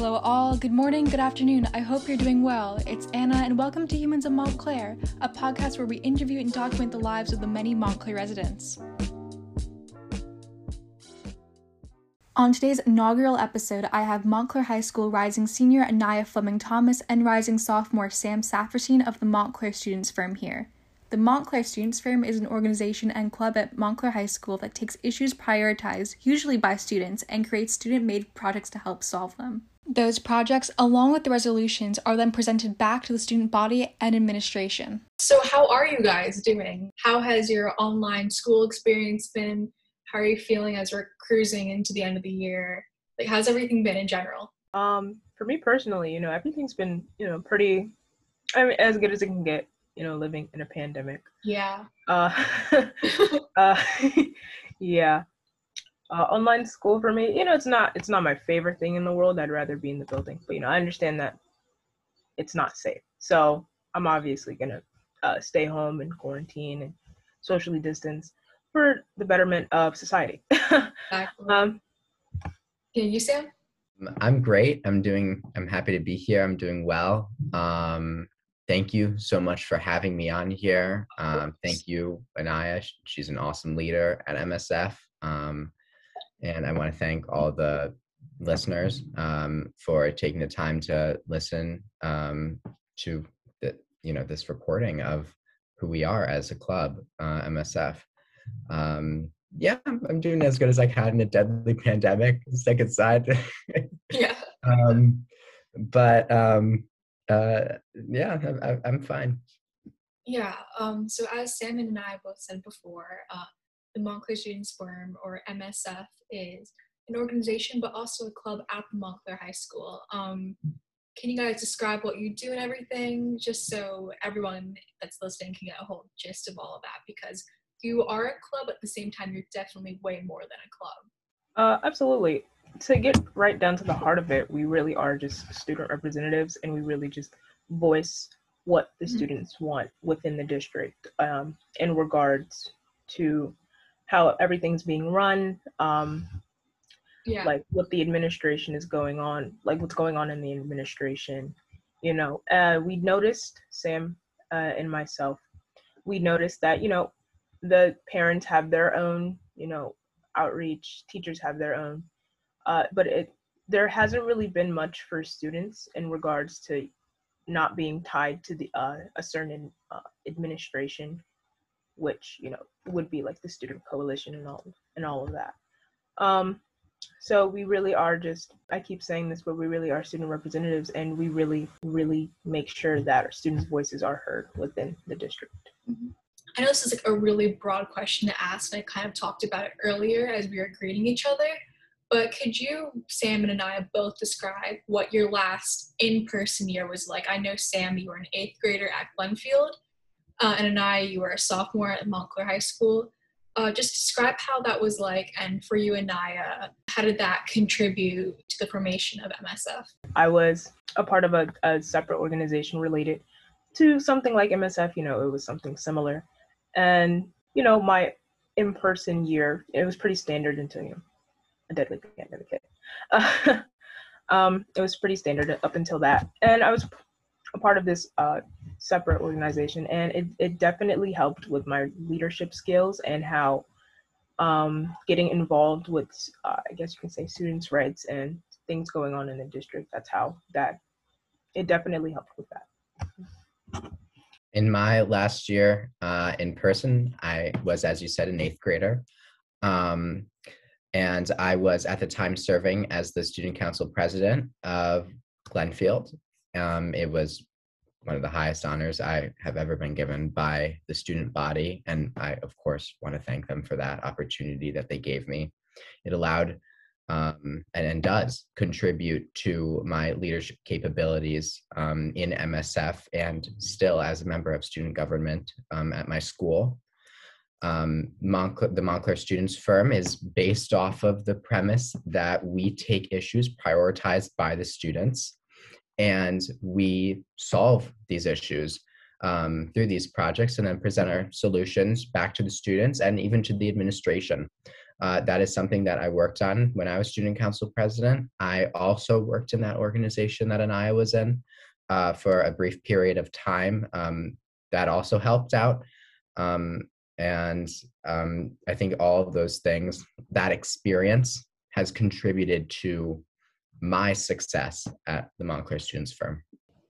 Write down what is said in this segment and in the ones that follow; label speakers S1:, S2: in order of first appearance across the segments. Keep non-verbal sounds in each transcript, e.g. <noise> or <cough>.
S1: Hello, all. Good morning, good afternoon. I hope you're doing well. It's Anna, and welcome to Humans of Montclair, a podcast where we interview and document the lives of the many Montclair residents. On today's inaugural episode, I have Montclair High School rising senior Anaya Fleming Thomas and rising sophomore Sam Safferstein of the Montclair Students Firm here. The Montclair Students Firm is an organization and club at Montclair High School that takes issues prioritized, usually by students, and creates student made projects to help solve them. Those projects, along with the resolutions, are then presented back to the student body and administration.
S2: So, how are you guys doing? How has your online school experience been? How are you feeling as we're cruising into the end of the year? Like, how's everything been in general?
S3: Um, for me personally, you know, everything's been, you know, pretty, I mean, as good as it can get you know, living in a pandemic.
S2: Yeah.
S3: Uh, <laughs> uh <laughs> yeah. Uh, online school for me, you know, it's not it's not my favorite thing in the world. I'd rather be in the building, but you know, I understand that it's not safe. So I'm obviously gonna uh, stay home and quarantine and socially distance for the betterment of society. <laughs>
S2: exactly. um, yeah, you Sam?
S4: I'm great. I'm doing. I'm happy to be here. I'm doing well. Um, thank you so much for having me on here. Um, thank you, Anaya. She's an awesome leader at MSF. Um, and I want to thank all the listeners um, for taking the time to listen um, to the, you know this recording of who we are as a club, uh, MSF. Um, yeah, I'm, I'm, doing as good as I can in a deadly <laughs> pandemic. Second side. <laughs>
S2: yeah.
S4: Um, but um, uh, yeah, I, I'm fine.
S2: Yeah. Um, so as Sam and I both said before, uh, the Montclair Students Forum, or MSF, is an organization but also a club at the Montclair High School. Um, can you guys describe what you do and everything, just so everyone that's listening can get a whole gist of all of that? Because you are a club at the same time, you're definitely way more than a club.
S3: Uh, absolutely to get right down to the heart of it, we really are just student representatives and we really just voice what the mm-hmm. students want within the district um, in regards to how everything's being run, um, yeah. like what the administration is going on, like what's going on in the administration. You know, uh, we noticed, Sam uh, and myself, we noticed that, you know, the parents have their own, you know, outreach, teachers have their own uh, but it there hasn't really been much for students in regards to not being tied to the uh, a certain uh, administration, which you know would be like the student coalition and all and all of that. Um, so we really are just I keep saying this, but we really are student representatives, and we really really make sure that our students' voices are heard within the district.
S2: Mm-hmm. I know this is like a really broad question to ask, and I kind of talked about it earlier as we were greeting each other. But could you, Sam and Anaya, both describe what your last in person year was like? I know, Sam, you were an eighth grader at Glenfield, uh, and Anaya, you were a sophomore at Montclair High School. Uh, just describe how that was like, and for you, and Anaya, how did that contribute to the formation of MSF?
S3: I was a part of a, a separate organization related to something like MSF. You know, it was something similar. And, you know, my in person year, it was pretty standard until you know, a deadly pandemic. Uh, <laughs> um, it was pretty standard up until that, and I was a part of this uh, separate organization, and it it definitely helped with my leadership skills and how um, getting involved with, uh, I guess you can say, students' rights and things going on in the district. That's how that it definitely helped with that.
S4: In my last year uh, in person, I was, as you said, an eighth grader. Um, and I was at the time serving as the student council president of Glenfield. Um, it was one of the highest honors I have ever been given by the student body, and I, of course, want to thank them for that opportunity that they gave me. It allowed um, and, and, does contribute to my leadership capabilities um, in MSF and still as a member of student government um, at my school um, the Montclair Students Firm is based off of the premise that we take issues prioritized by the students and we solve these issues um, through these projects and then present our solutions back to the students and even to the administration. Uh, that is something that I worked on when I was student council president. I also worked in that organization that Anaya was in uh, for a brief period of time. Um, that also helped out. Um, and um, I think all of those things, that experience has contributed to my success at the Montclair Students Firm.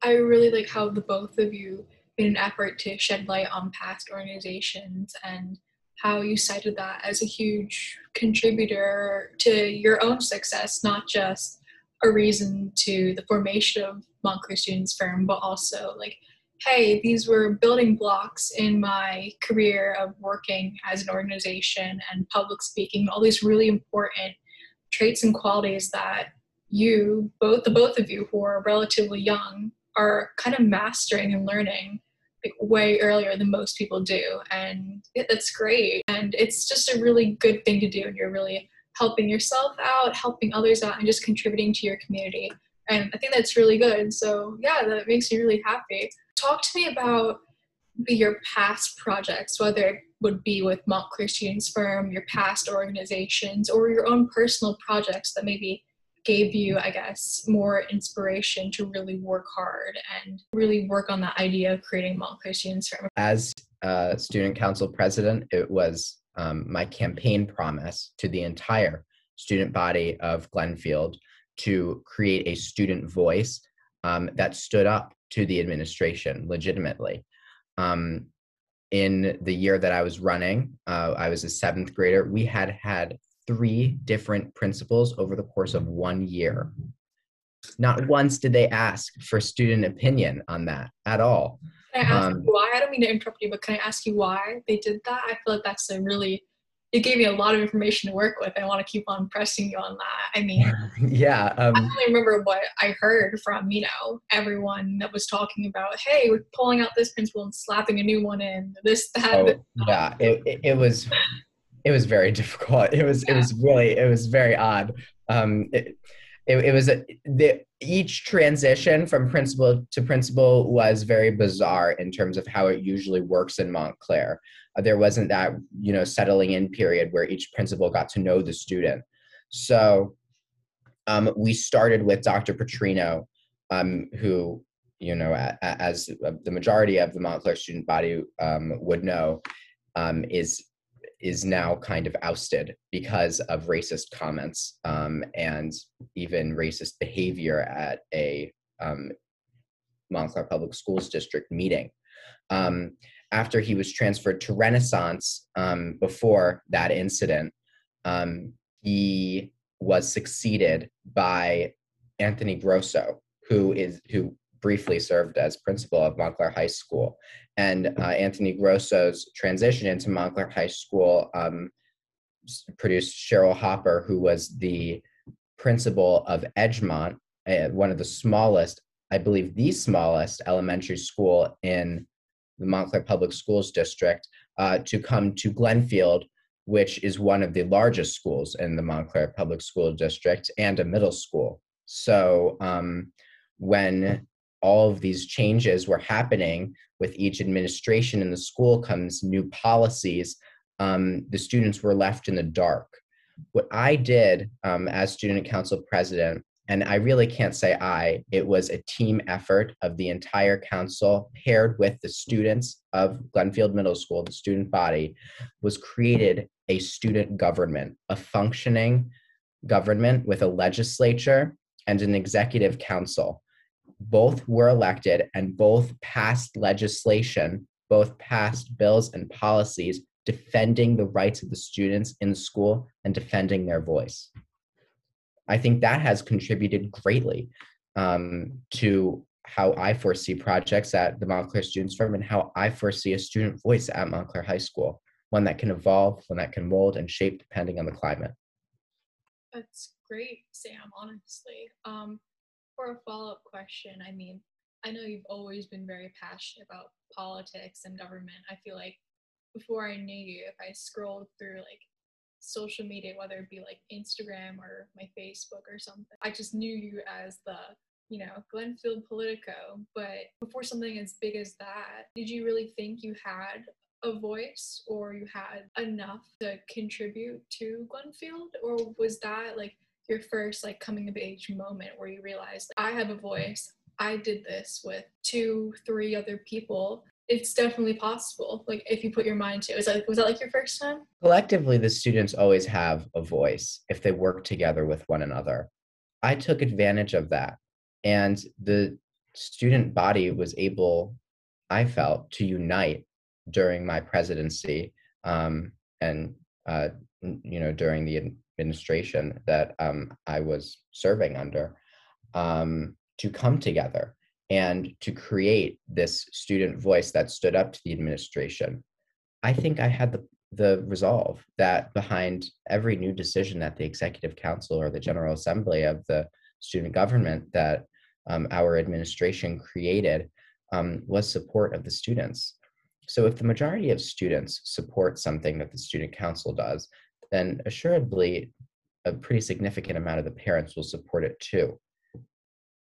S2: I really like how the both of you in an effort to shed light on past organizations and how you cited that as a huge contributor to your own success, not just a reason to the formation of Montclair Students Firm, but also like, hey, these were building blocks in my career of working as an organization and public speaking, all these really important traits and qualities that you, both the both of you who are relatively young, are kind of mastering and learning way earlier than most people do. And that's great. And it's just a really good thing to do. And you're really helping yourself out, helping others out, and just contributing to your community. And I think that's really good. So, yeah, that makes me really happy. Talk to me about your past projects, whether it would be with Montclair Students Firm, your past organizations, or your own personal projects that maybe gave you, I guess, more inspiration to really work hard and really work on that idea of creating Students Firm?
S4: As student council president, it was um, my campaign promise to the entire student body of Glenfield to create a student voice um, that stood up to the administration legitimately. Um, in the year that I was running, uh, I was a seventh grader. We had had three different principals over the course of one year. Not once did they ask for student opinion on that at all.
S2: Can I ask um, you why? I don't mean to interrupt you, but can I ask you why they did that? I feel like that's a really it gave me a lot of information to work with. I want to keep on pressing you on that. I mean, <laughs>
S4: yeah. Um,
S2: I only remember what I heard from you know everyone that was talking about, hey, we're pulling out this principle and slapping a new one in. This that. Oh,
S4: yeah, it, it was it was very <laughs> difficult. It was yeah. it was really it was very odd. Um, it, it, it was a, the each transition from principal to principal was very bizarre in terms of how it usually works in Montclair. Uh, there wasn't that you know settling in period where each principal got to know the student. So um, we started with Dr. Petrino, um, who you know as the majority of the Montclair student body um, would know um, is is now kind of ousted because of racist comments um, and even racist behavior at a um, Montclair Public Schools District meeting. Um, after he was transferred to Renaissance um, before that incident, um, he was succeeded by Anthony Grosso, who is who briefly served as principal of Montclair High School. And uh, Anthony Grosso's transition into Montclair High School um, produced Cheryl Hopper, who was the principal of Edgemont, uh, one of the smallest, I believe, the smallest elementary school in the Montclair Public Schools District, uh, to come to Glenfield, which is one of the largest schools in the Montclair Public School District and a middle school. So um, when all of these changes were happening with each administration in the school comes new policies um, the students were left in the dark. What i did um, as student council president and i really can't say i it was a team effort of the entire council paired with the students of glenfield middle school the student body was created a student government a functioning government with a legislature and an executive council both were elected and both passed legislation, both passed bills and policies defending the rights of the students in the school and defending their voice. I think that has contributed greatly um, to how I foresee projects at the Montclair Students Firm and how I foresee a student voice at Montclair High School, one that can evolve, one that can mold and shape depending on the climate.
S2: That's great, Sam, honestly. Um, for a follow up question, I mean, I know you've always been very passionate about politics and government. I feel like before I knew you, if I scrolled through like social media, whether it be like Instagram or my Facebook or something, I just knew you as the, you know, Glenfield Politico. But before something as big as that, did you really think you had a voice or you had enough to contribute to Glenfield? Or was that like your first like coming of age moment where you realize I have a voice? I did this with two, three other people. It's definitely possible. Like if you put your mind to it. Was that was that like your first time?
S4: Collectively, the students always have a voice if they work together with one another. I took advantage of that. And the student body was able, I felt, to unite during my presidency um, and uh, you know during the administration that um, I was serving under um, to come together and to create this student voice that stood up to the administration. I think I had the the resolve that behind every new decision that the executive council or the general assembly of the student government that um, our administration created um, was support of the students so if the majority of students support something that the student council does, then assuredly a pretty significant amount of the parents will support it too.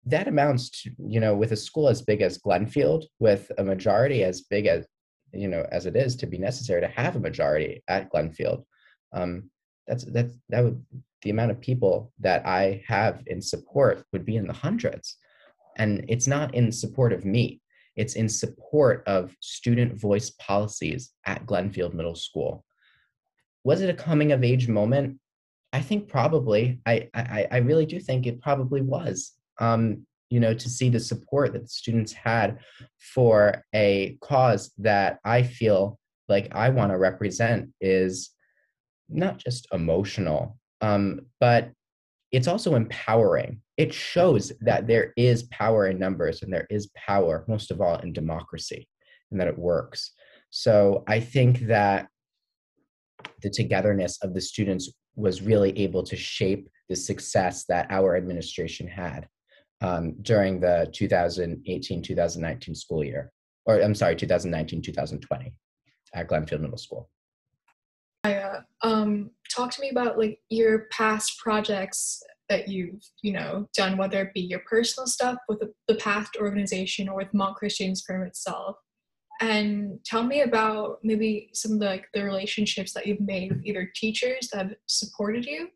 S4: That amounts to, you know, with a school as big as Glenfield, with a majority as big as, you know, as it is to be necessary to have a majority at Glenfield. Um, that's that's that would the amount of people that I have in support would be in the hundreds. And it's not in support of me. It's in support of student voice policies at Glenfield Middle School. Was it a coming of age moment? I think probably. I I, I really do think it probably was. Um, you know, to see the support that the students had for a cause that I feel like I want to represent is not just emotional, um, but it's also empowering. It shows that there is power in numbers and there is power, most of all, in democracy and that it works. So I think that the togetherness of the students was really able to shape the success that our administration had um, during the 2018 2019 school year, or I'm sorry, 2019 2020 at Glenfield Middle School.
S2: Uh, um, talk to me about like your past projects that you've you know done whether it be your personal stuff with the, the past organization or with students firm itself and tell me about maybe some of the like the relationships that you've made with either teachers that have supported you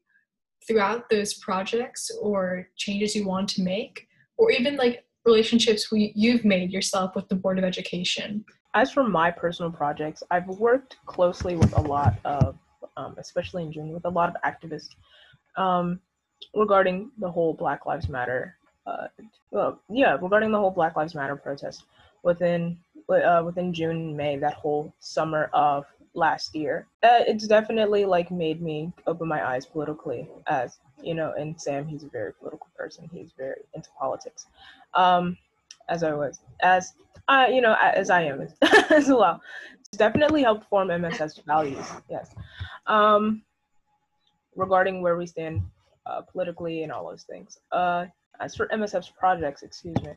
S2: throughout those projects or changes you want to make or even like relationships we, you've made yourself with the board of education
S3: as for my personal projects i've worked closely with a lot of um, especially in june with a lot of activists um, regarding the whole Black Lives Matter. Uh, well, yeah, regarding the whole Black Lives Matter protest within uh, within June, May, that whole summer of last year. Uh, it's definitely like made me open my eyes politically, as you know. And Sam, he's a very political person. He's very into politics, um, as I was, as I, you know, as I am <laughs> as well. It's definitely helped form MSF's values. Yes. Um, regarding where we stand uh, politically and all those things. Uh, as for MSF's projects, excuse me,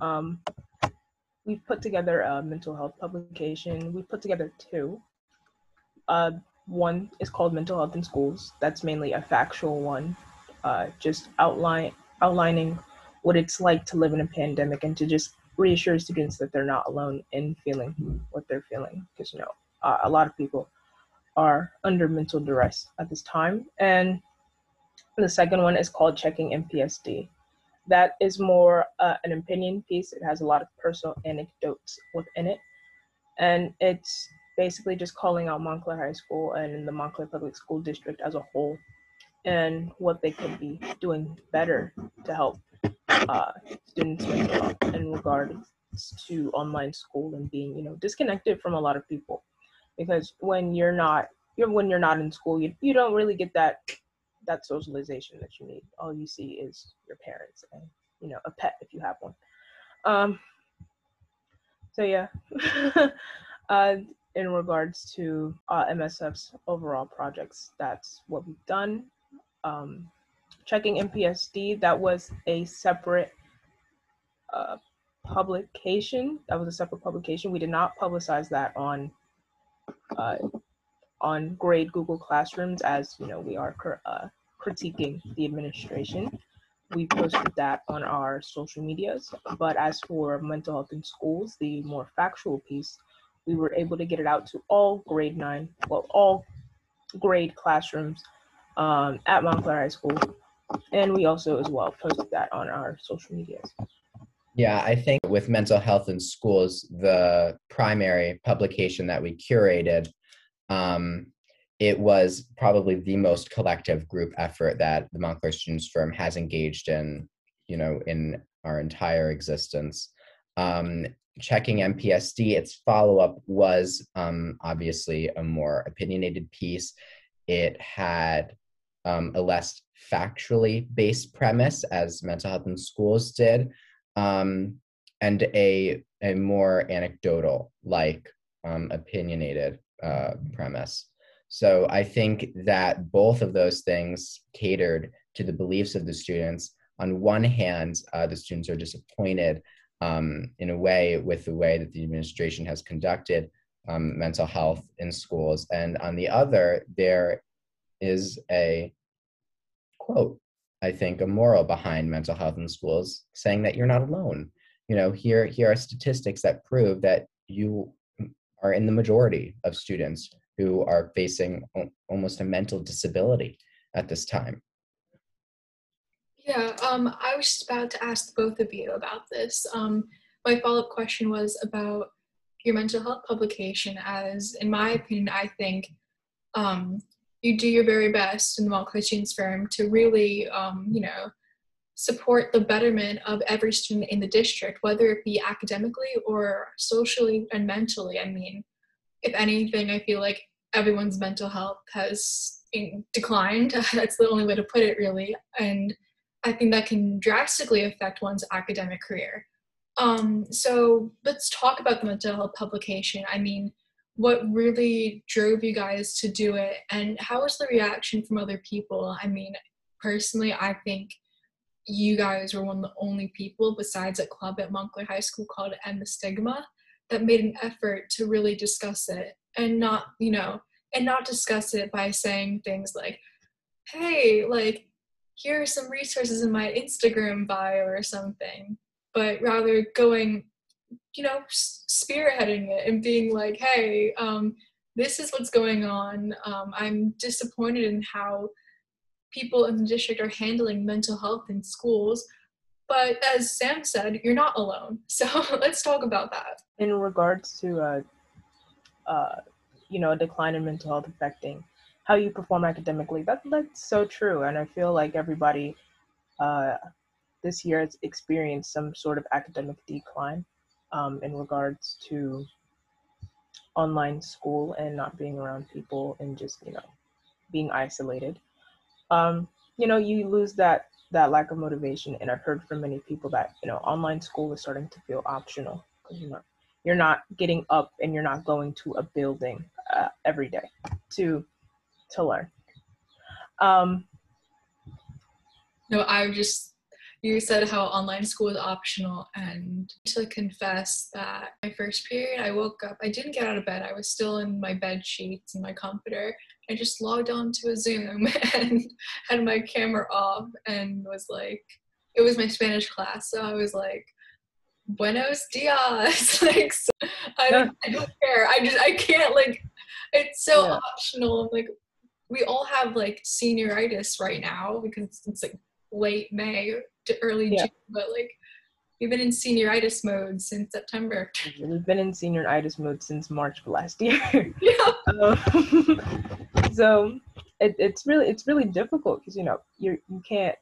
S3: um, we've put together a mental health publication. We've put together two. Uh, one is called Mental Health in Schools. That's mainly a factual one, uh, just outline outlining what it's like to live in a pandemic and to just reassure students that they're not alone in feeling what they're feeling. Because you know, uh, a lot of people are under mental duress at this time, and the second one is called Checking MPSD. That is more uh, an opinion piece. It has a lot of personal anecdotes within it. And it's basically just calling out Montclair High School and the Montclair Public School District as a whole and what they could be doing better to help uh, students in regards to online school and being, you know, disconnected from a lot of people. Because when you're not, you're, when you're not in school, you, you don't really get that that socialization that you need. All you see is your parents and you know a pet if you have one. Um, so yeah, <laughs> uh, in regards to uh, MSF's overall projects, that's what we've done. Um, checking MPSD, that was a separate uh, publication. That was a separate publication. We did not publicize that on uh, on grade Google Classrooms as you know we are uh, critiquing the administration. We posted that on our social medias. But as for mental health in schools, the more factual piece we were able to get it out to all grade nine, well, all grade classrooms um, at Montclair High School. And we also, as well, posted that on our social medias.
S4: Yeah, I think with mental health in schools, the primary publication that we curated, um, it was probably the most collective group effort that the Montclair Students Firm has engaged in, you know, in our entire existence. Um, checking MPSD, its follow up was um, obviously a more opinionated piece. It had um, a less factually based premise, as mental health in schools did, um, and a, a more anecdotal, like um, opinionated uh, premise. So I think that both of those things catered to the beliefs of the students. On one hand, uh, the students are disappointed um, in a way with the way that the administration has conducted um, mental health in schools. And on the other, there is a quote, I think, a moral behind mental health in schools saying that you're not alone. You know, here, here are statistics that prove that you are in the majority of students who are facing almost a mental disability at this time.
S2: Yeah, um, I was just about to ask both of you about this. Um, my follow up question was about your mental health publication, as in my opinion, I think um, you do your very best in the Montclair Students Forum to really, um, you know, support the betterment of every student in the district, whether it be academically or socially and mentally. I mean, if anything, I feel like everyone's mental health has declined. <laughs> That's the only way to put it, really. And I think that can drastically affect one's academic career. Um, so let's talk about the mental health publication. I mean, what really drove you guys to do it, and how was the reaction from other people? I mean, personally, I think you guys were one of the only people besides a club at Montclair High School called End the Stigma that made an effort to really discuss it and not, you know, and not discuss it by saying things like, hey, like, here are some resources in my Instagram bio or something, but rather going, you know, spearheading it and being like, hey, um, this is what's going on. Um, I'm disappointed in how people in the district are handling mental health in schools. But as Sam said, you're not alone. <laughs> So let's talk about that.
S3: In regards to, uh, uh, you know, a decline in mental health affecting how you perform academically. That that's so true, and I feel like everybody uh, this year has experienced some sort of academic decline um, in regards to online school and not being around people and just you know being isolated. Um, you know, you lose that that lack of motivation, and I've heard from many people that you know online school is starting to feel optional because you know you're not getting up and you're not going to a building uh, every day to to learn. Um,
S2: no, I just you said how online school is optional and to confess that my first period i woke up i didn't get out of bed i was still in my bed sheets and my comforter i just logged on to a zoom <laughs> and had my camera off and was like it was my spanish class so i was like buenos dias <laughs> like so I, don't, I don't care i just i can't like it's so yeah. optional like we all have like senioritis right now because it's like late May to early yeah. June, but like we've been in senioritis mode since September.
S3: We've been in senioritis mode since March of last year. <laughs> Yeah. um, so it, it's really it's really difficult because you know you you can't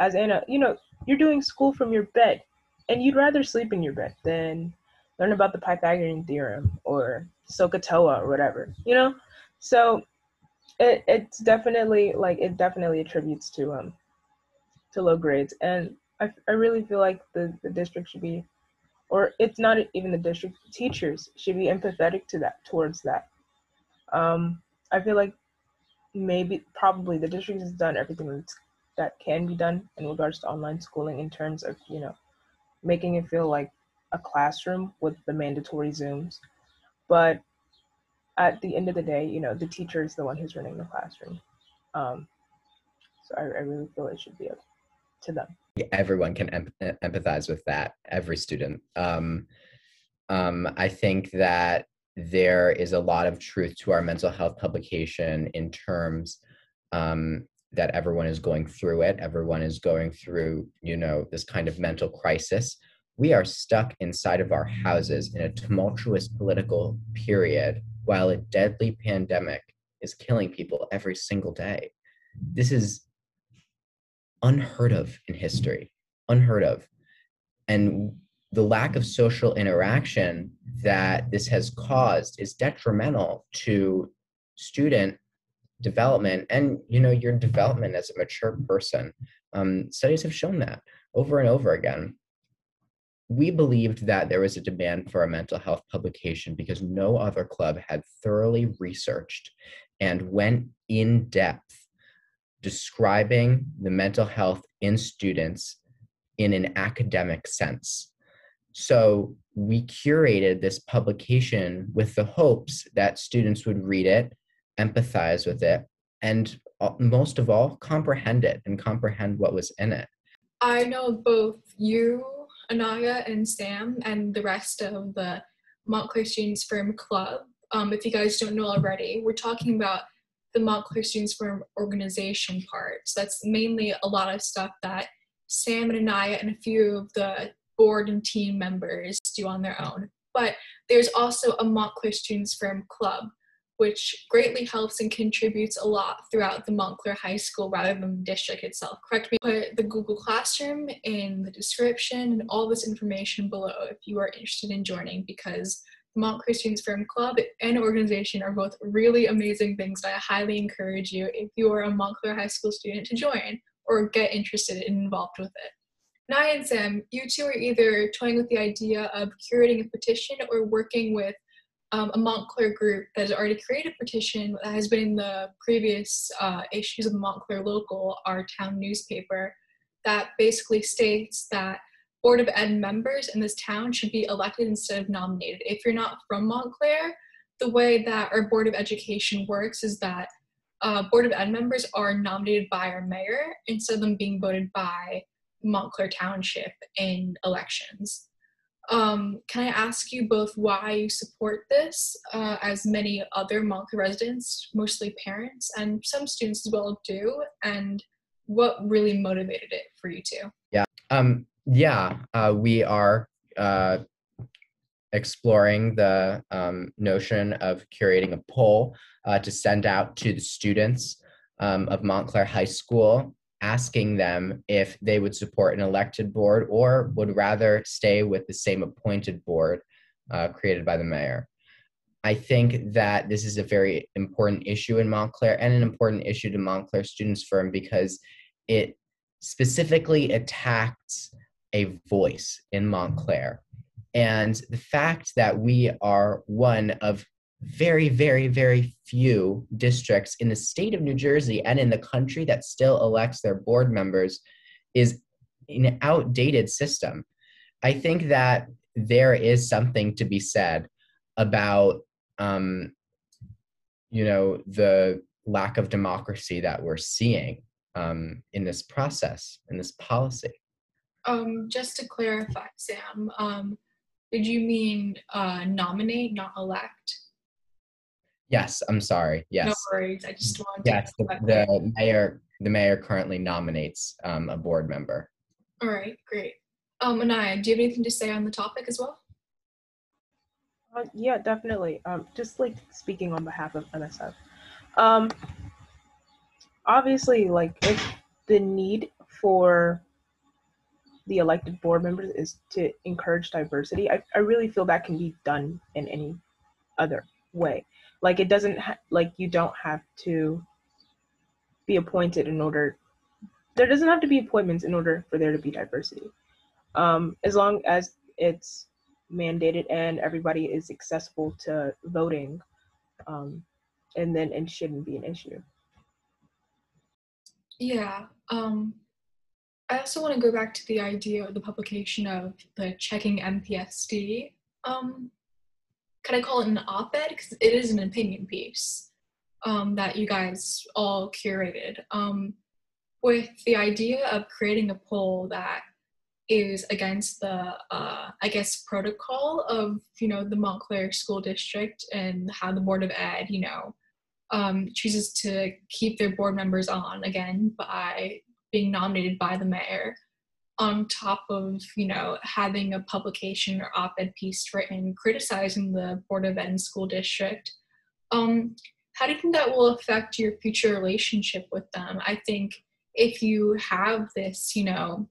S3: as Anna you know you're doing school from your bed and you'd rather sleep in your bed than learn about the Pythagorean theorem or SOHCAHTOA or whatever you know? So it, it's definitely like it definitely attributes to um to low grades and I, I really feel like the, the district should be or it's not even the district teachers should be empathetic to that towards that. Um i feel like maybe probably the district has done everything that can be done in regards to online schooling in terms of you know making it feel like a classroom with the mandatory zooms but at the end of the day, you know, the teacher is the one who's running the classroom. Um, so I, I really feel it should be up to them.
S4: Everyone can em- empathize with that. Every student. Um, um, I think that there is a lot of truth to our mental health publication in terms um, that everyone is going through it. Everyone is going through, you know, this kind of mental crisis. We are stuck inside of our houses in a tumultuous political period while a deadly pandemic is killing people every single day. This is unheard of in history, unheard of. And the lack of social interaction that this has caused is detrimental to student development and you know your development as a mature person. Um, studies have shown that over and over again. We believed that there was a demand for a mental health publication because no other club had thoroughly researched and went in depth describing the mental health in students in an academic sense so we curated this publication with the hopes that students would read it, empathize with it, and uh, most of all, comprehend it and comprehend what was in it.
S2: I know both you, Anaya, and Sam, and the rest of the Montclair Students Firm Club. Um, if you guys don't know already, we're talking about the Montclair Students Firm organization part. So that's mainly a lot of stuff that Sam and Anaya and a few of the board and team members do on their own. But there's also a Montclair Students Firm Club, which greatly helps and contributes a lot throughout the Montclair High School rather than the district itself. Correct me, put the Google Classroom in the description and all this information below if you are interested in joining because the Montclair Students Firm Club and organization are both really amazing things that I highly encourage you if you are a Montclair High School student to join or get interested and involved with it. Naya and Sam, you two are either toying with the idea of curating a petition or working with um, a Montclair group that has already created a petition that has been in the previous uh, issues of Montclair Local, our town newspaper, that basically states that Board of Ed members in this town should be elected instead of nominated. If you're not from Montclair, the way that our Board of Education works is that uh, Board of Ed members are nominated by our mayor instead of them being voted by Montclair Township in elections. Um, can I ask you both why you support this, uh, as many other Montclair residents, mostly parents and some students as well, do, and what really motivated it for you two?
S4: Yeah, um, yeah, uh, we are uh, exploring the um, notion of curating a poll uh, to send out to the students um, of Montclair High School asking them if they would support an elected board or would rather stay with the same appointed board uh, created by the mayor. I think that this is a very important issue in Montclair and an important issue to Montclair Students Firm because it specifically attacks a voice in Montclair. And the fact that we are one of very, very, very few districts in the state of New Jersey and in the country that still elects their board members is an outdated system. I think that there is something to be said about, um, you know, the lack of democracy that we're seeing um, in this process, in this policy.
S2: Um, just to clarify, Sam, um, did you mean uh, nominate, not elect?
S4: Yes, I'm sorry. Yes.
S2: No worries. I just wanted
S4: yes, the, the mayor the mayor currently nominates um, a board member.
S2: All right, great. Um, Anaya, do you have anything to say on the topic as well?
S3: Uh, yeah, definitely. Um, just like speaking on behalf of MSF. Um, obviously, like if the need for the elected board members is to encourage diversity, I, I really feel that can be done in any other way like it doesn't ha- like you don't have to be appointed in order there doesn't have to be appointments in order for there to be diversity. Um, as long as it's mandated and everybody is accessible to voting um, and then it shouldn't be an issue.
S2: Yeah um, i also want to go back to the idea of the publication of the checking mpsd um, can I call it an op-ed? Because it is an opinion piece um, that you guys all curated. Um, with the idea of creating a poll that is against the uh, I guess protocol of you know the Montclair School District and how the Board of Ed you know um, chooses to keep their board members on again by being nominated by the mayor on top of you know having a publication or op-ed piece written criticizing the board of ed school district um, how do you think that will affect your future relationship with them? I think if you have this you know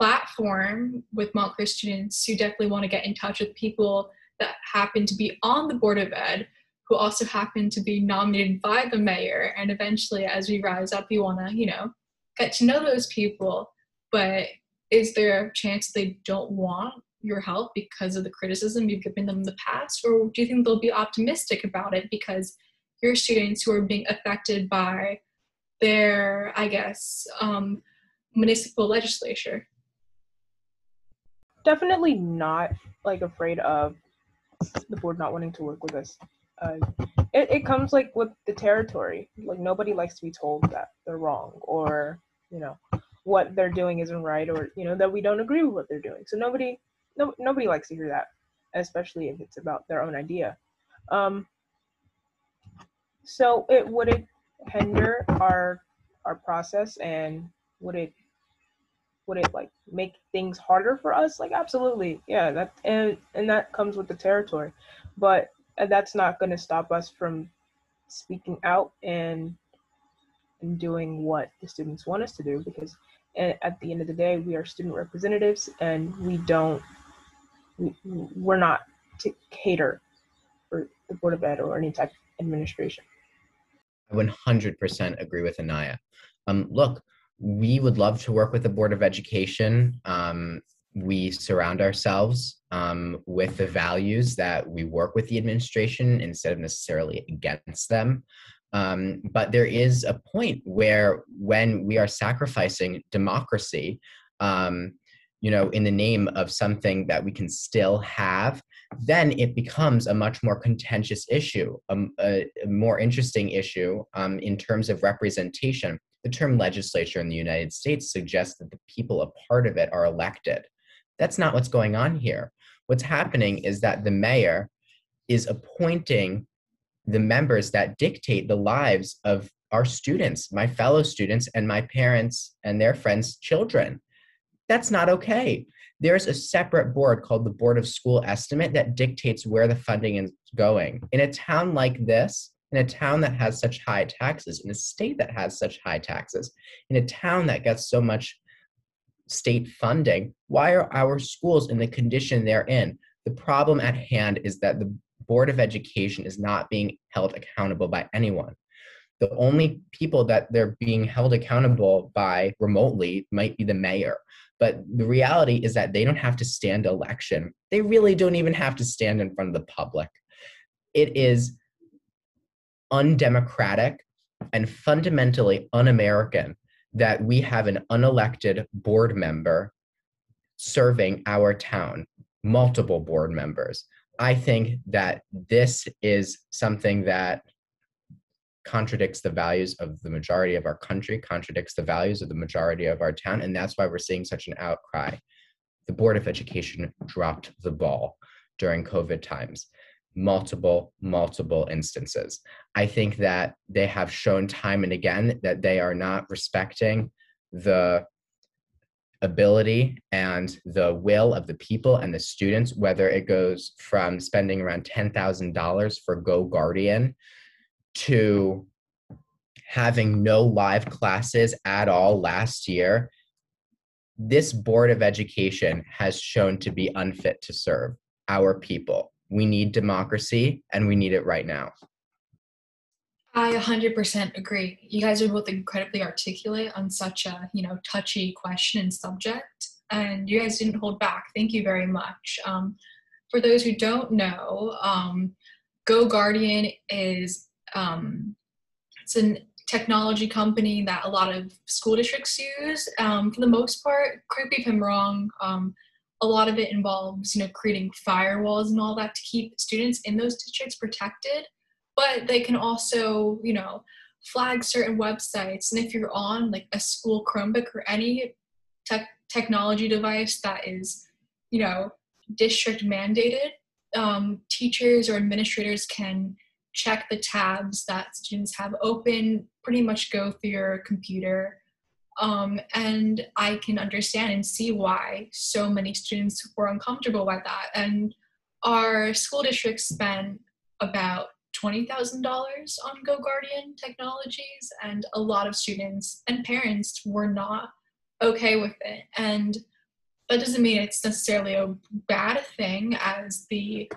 S2: platform with montclair students you definitely want to get in touch with people that happen to be on the board of ed who also happen to be nominated by the mayor and eventually as we rise up you want to you know get to know those people. But is there a chance they don't want your help because of the criticism you've given them in the past? Or do you think they'll be optimistic about it because your students who are being affected by their i guess um, municipal legislature?
S3: Definitely not like afraid of the board not wanting to work with us. Uh, it, it comes like with the territory. Like nobody likes to be told that they're wrong or you know what they're doing isn't right or you know that we don't agree with what they're doing. So nobody no, nobody likes to hear that especially if it's about their own idea. Um, so it would it hinder our our process and would it would it like make things harder for us? Like absolutely. Yeah that and and that comes with the territory. But that's not going to stop us from speaking out and and doing what the students want us to do because at the end of the day we are student representatives and we don't we, we're not to cater for the board of ed or any type of administration.
S4: I 100% agree with anaya. Um, look we would love to work with the board of education. Um, we surround ourselves um, with the values that we work with the administration instead of necessarily against them um, but there is a point where when we are sacrificing democracy, um, you know, in the name of something that we can still have, then it becomes a much more contentious issue, um, a, a, more interesting issue um, in terms of representation. The term legislature in the United States suggests that the people a part of it are elected. That's not what's going on here. What's happening is that the mayor is appointing the members that dictate the lives of our students, my fellow students, and my parents and their friends' children. That's not okay. There's a separate board called the Board of School Estimate that dictates where the funding is going. In a town like this, in a town that has such high taxes, in a state that has such high taxes, in a town that gets so much state funding, why are our schools in the condition they're in? The problem at hand is that the Board of Education is not being held accountable by anyone. The only people that they're being held accountable by remotely might be the mayor. But the reality is that they don't have to stand election. They really don't even have to stand in front of the public. It is undemocratic and fundamentally un American that we have an unelected board member serving our town, multiple board members. I think that this is something that contradicts the values of the majority of our country, contradicts the values of the majority of our town, and that's why we're seeing such an outcry. The Board of Education dropped the ball during COVID times. Multiple, multiple instances. I think that they have shown time and again that they are not respecting the ability and the will of the people and the students, whether it goes from spending around $10,000 for Go Guardian to having no live classes at all last year, this Board of Education has shown to be unfit to serve our people. We need democracy and we need it right now.
S2: I 100% agree. You guys are both incredibly articulate on such a, you know, touchy question and subject, and you guys didn't hold back. Thank you very much. Um, for those who don't know, um, Go Guardian is um, it's a technology company that a lot of school districts use. Um, for the most part, correct me if I'm wrong. Um, a lot of it involves, you know, creating firewalls and all that to keep students in those districts protected but they can also you know flag certain websites and if you're on like a school chromebook or any tech technology device that is, you know, district mandated, um, teachers or administrators can check the tabs that students have open, pretty much go through your computer. Um, and I can understand and see why so many students were uncomfortable by that. And our school district spent about $20,000 on GoGuardian technologies, and a lot of students and parents were not okay with it. And that doesn't mean it's necessarily a bad thing, as the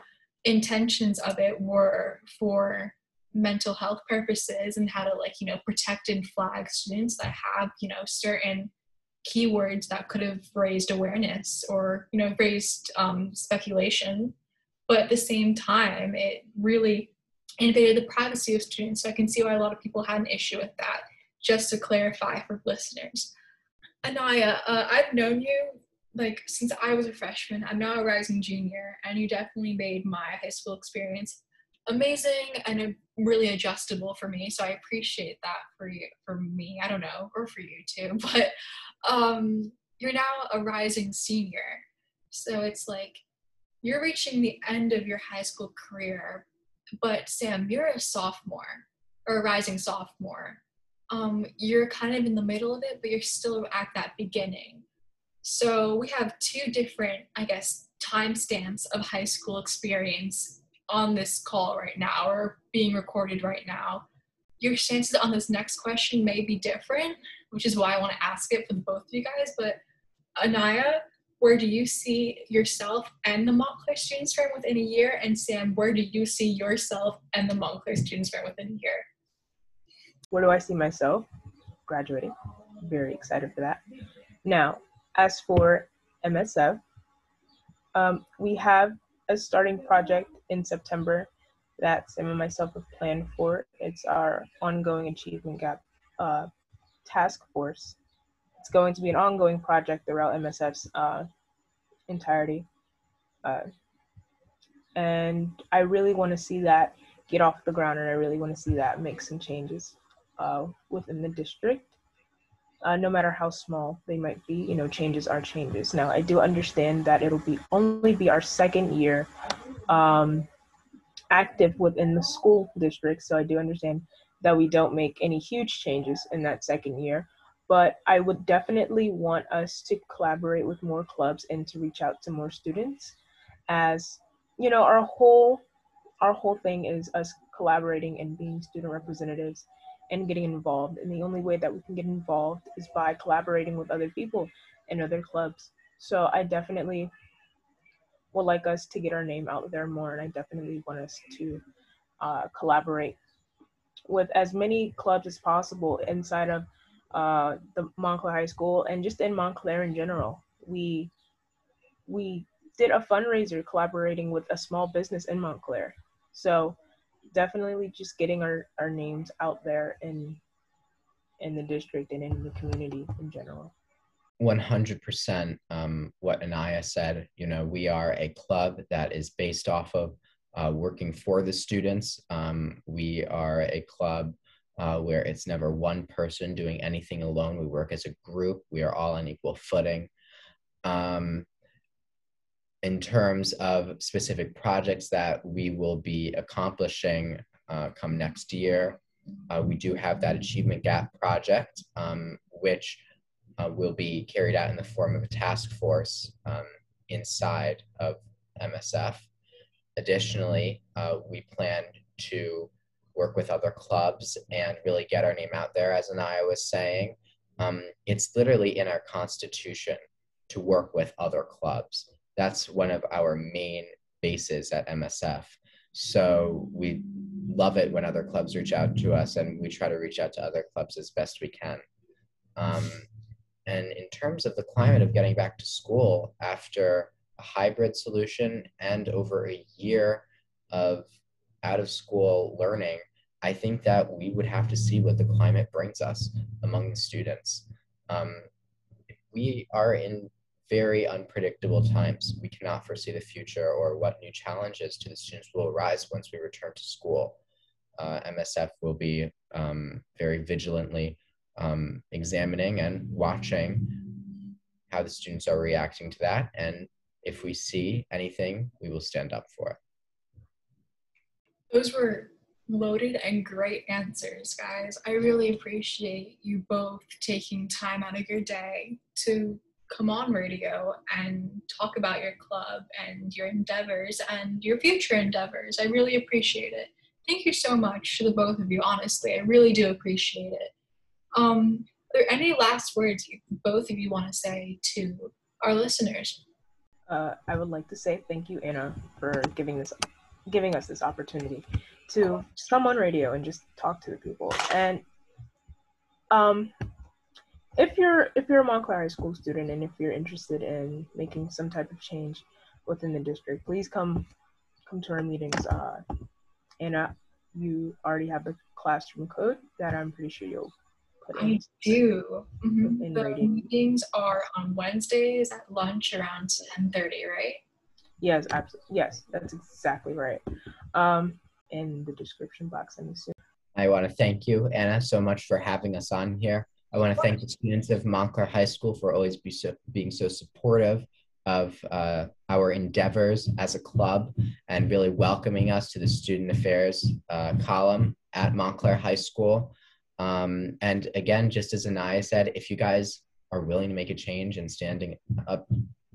S2: intentions of it were for mental health purposes and how to like you know protect and flag students that have you know certain keywords that could have raised awareness or you know raised um, speculation but at the same time it really invaded the privacy of students so i can see why a lot of people had an issue with that just to clarify for listeners anaya uh, i've known you like since I was a freshman, I'm now a rising junior, and you definitely made my high school experience amazing and really adjustable for me. So I appreciate that for you, for me. I don't know, or for you too. <laughs> But um, you're now a rising senior, so it's like you're reaching the end of your high school career. But Sam, you're a sophomore or a rising sophomore. Um, you're kind of in the middle of it, but you're still at that beginning. So we have two different, I guess, timestamps of high school experience on this call right now or being recorded right now. Your chances on this next question may be different, which is why I want to ask it for both of you guys. But Anaya, where do you see yourself and the Montclair Students Firm within a year? And Sam, where do you see yourself and the Montclair Students Firm within a year?
S3: Where do I see myself? Graduating. Very excited for that. Now, as for MSF, um, we have a starting project in September that Sam and myself have planned for. It's our ongoing achievement gap uh, task force. It's going to be an ongoing project throughout MSF's uh, entirety. Uh, and I really want to see that get off the ground, and I really want to see that make some changes uh, within the district. Uh, no matter how small they might be you know changes are changes. Now i do understand that it'll be only be our second year um, active within the school district so i do understand that we don't make any huge changes in that second year but i would definitely want us to collaborate with more clubs and to reach out to more students as you know our whole our whole thing is us collaborating and being student representatives and getting involved. And the only way that we can get involved is by collaborating with other people in other clubs. So I definitely would like us to get our name out there more, and I definitely want us to uh, collaborate with as many clubs as possible inside of uh, the Montclair High School and just in Montclair in general. We we did a fundraiser collaborating with a small business in Montclair. So definitely just getting our, our names out there in in the district and in the community in general.
S4: 100% um, what Anaya said. You know, we are a club that is based off of uh, working for the students. Um, we are a club uh, where it's never one person doing anything alone. We work as a group. We are all on equal footing. Um, in terms of specific projects that we will be accomplishing uh, come next year, uh, we do have that Achievement Gap project, um, which uh, will be carried out in the form of a task force um, inside of MSF. Additionally, uh, we plan to work with other clubs and really get our name out there, as Anaya was saying. Um, it's literally in our constitution to work with other clubs that's one of our main bases at MSF. So we love it when other clubs reach out to us, and we try to reach out to other clubs as best we can. Um, and in terms of the climate of getting back to school after a hybrid solution and over a year of out of school learning, I think that we would have to see what the climate brings us among the students. Um, we are in very unpredictable times. We cannot foresee the future or what new challenges to the students will arise once we return to school. Uh, MSF will be um, very vigilantly um, examining and watching how the students are reacting to that. And if we see anything, we will stand up for it.
S2: Those were loaded and great answers, guys. I really appreciate you both taking time out of your day to come on radio and talk about your club and your endeavors and your future endeavors. I really appreciate it. Thank you so much to the both of you, honestly. I really do appreciate it. Um, are there any last words you, both of you want to say to our listeners?
S3: Uh, I would like to say thank you, Anna, for giving this, giving us this opportunity to come on radio and just talk to the people. And um, if you're if you're a Montclair High School student and if you're interested in making some type of change within the district, please come come to our meetings. Uh, Anna, you already have the classroom code that I'm pretty sure you'll put in.
S2: I do. Mm-hmm.
S3: In
S2: the meetings are on Wednesdays at lunch around 10:30, right?
S3: Yes, absolutely. Yes, that's exactly right. Um, in the description box, I'm assuming.
S4: I want to thank you, Anna, so much for having us on here. I want to thank the students of Montclair High School for always be so, being so supportive of uh, our endeavors as a club and really welcoming us to the student affairs uh, column at Montclair High School. Um, and again, just as Anaya said, if you guys are willing to make a change and standing up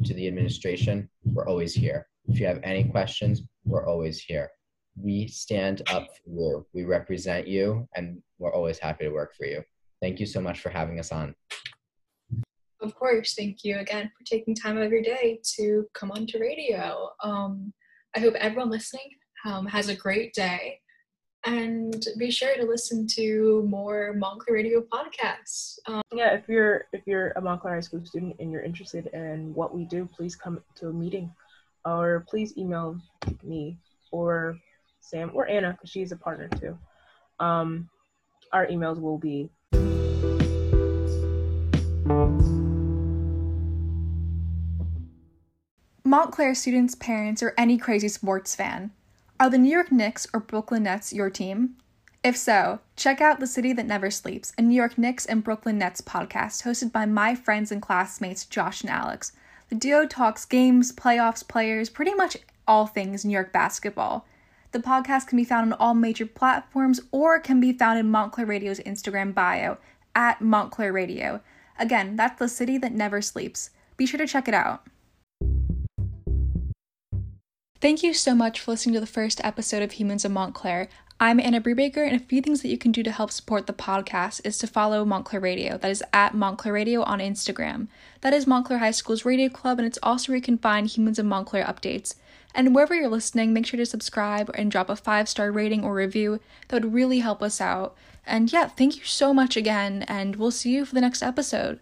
S4: to the administration, we're always here. If you have any questions, we're always here. We stand up for you. We represent you, and we're always happy to work for you. Thank you so much for having us on.
S2: Of course, thank you again for taking time out of your day to come on to radio. Um, I hope everyone listening um, has a great day. And be sure to listen to more Montclair Radio podcasts. Um,
S3: Yeah, if you're if you're a Montclair High School student and you're interested in what we do, please come to a meeting, or please email me or Sam or Anna because she's a partner too. Um, our emails will be
S1: Montclair students, parents, or any crazy sports fan. Are the New York Knicks or Brooklyn Nets your team? If so, check out The City That Never Sleeps, a New York Knicks and Brooklyn Nets podcast hosted by my friends and classmates Josh and Alex. The duo talks games, playoffs, players, pretty much all things New York basketball. The podcast can be found on all major platforms or can be found in Montclair Radio's Instagram bio at Montclair Radio. Again, that's The City That Never Sleeps. Be sure to check it out. Thank you so much for listening to the first episode of Humans of Montclair. I'm Anna Brubaker, and a few things that you can do to help support the podcast is to follow Montclair Radio. That is at Montclair Radio on Instagram. That is Montclair High School's radio club, and it's also where you can find Humans of Montclair updates. And wherever you're listening, make sure to subscribe and drop a five star rating or review. That would really help us out. And yeah, thank you so much again, and we'll see you for the next episode.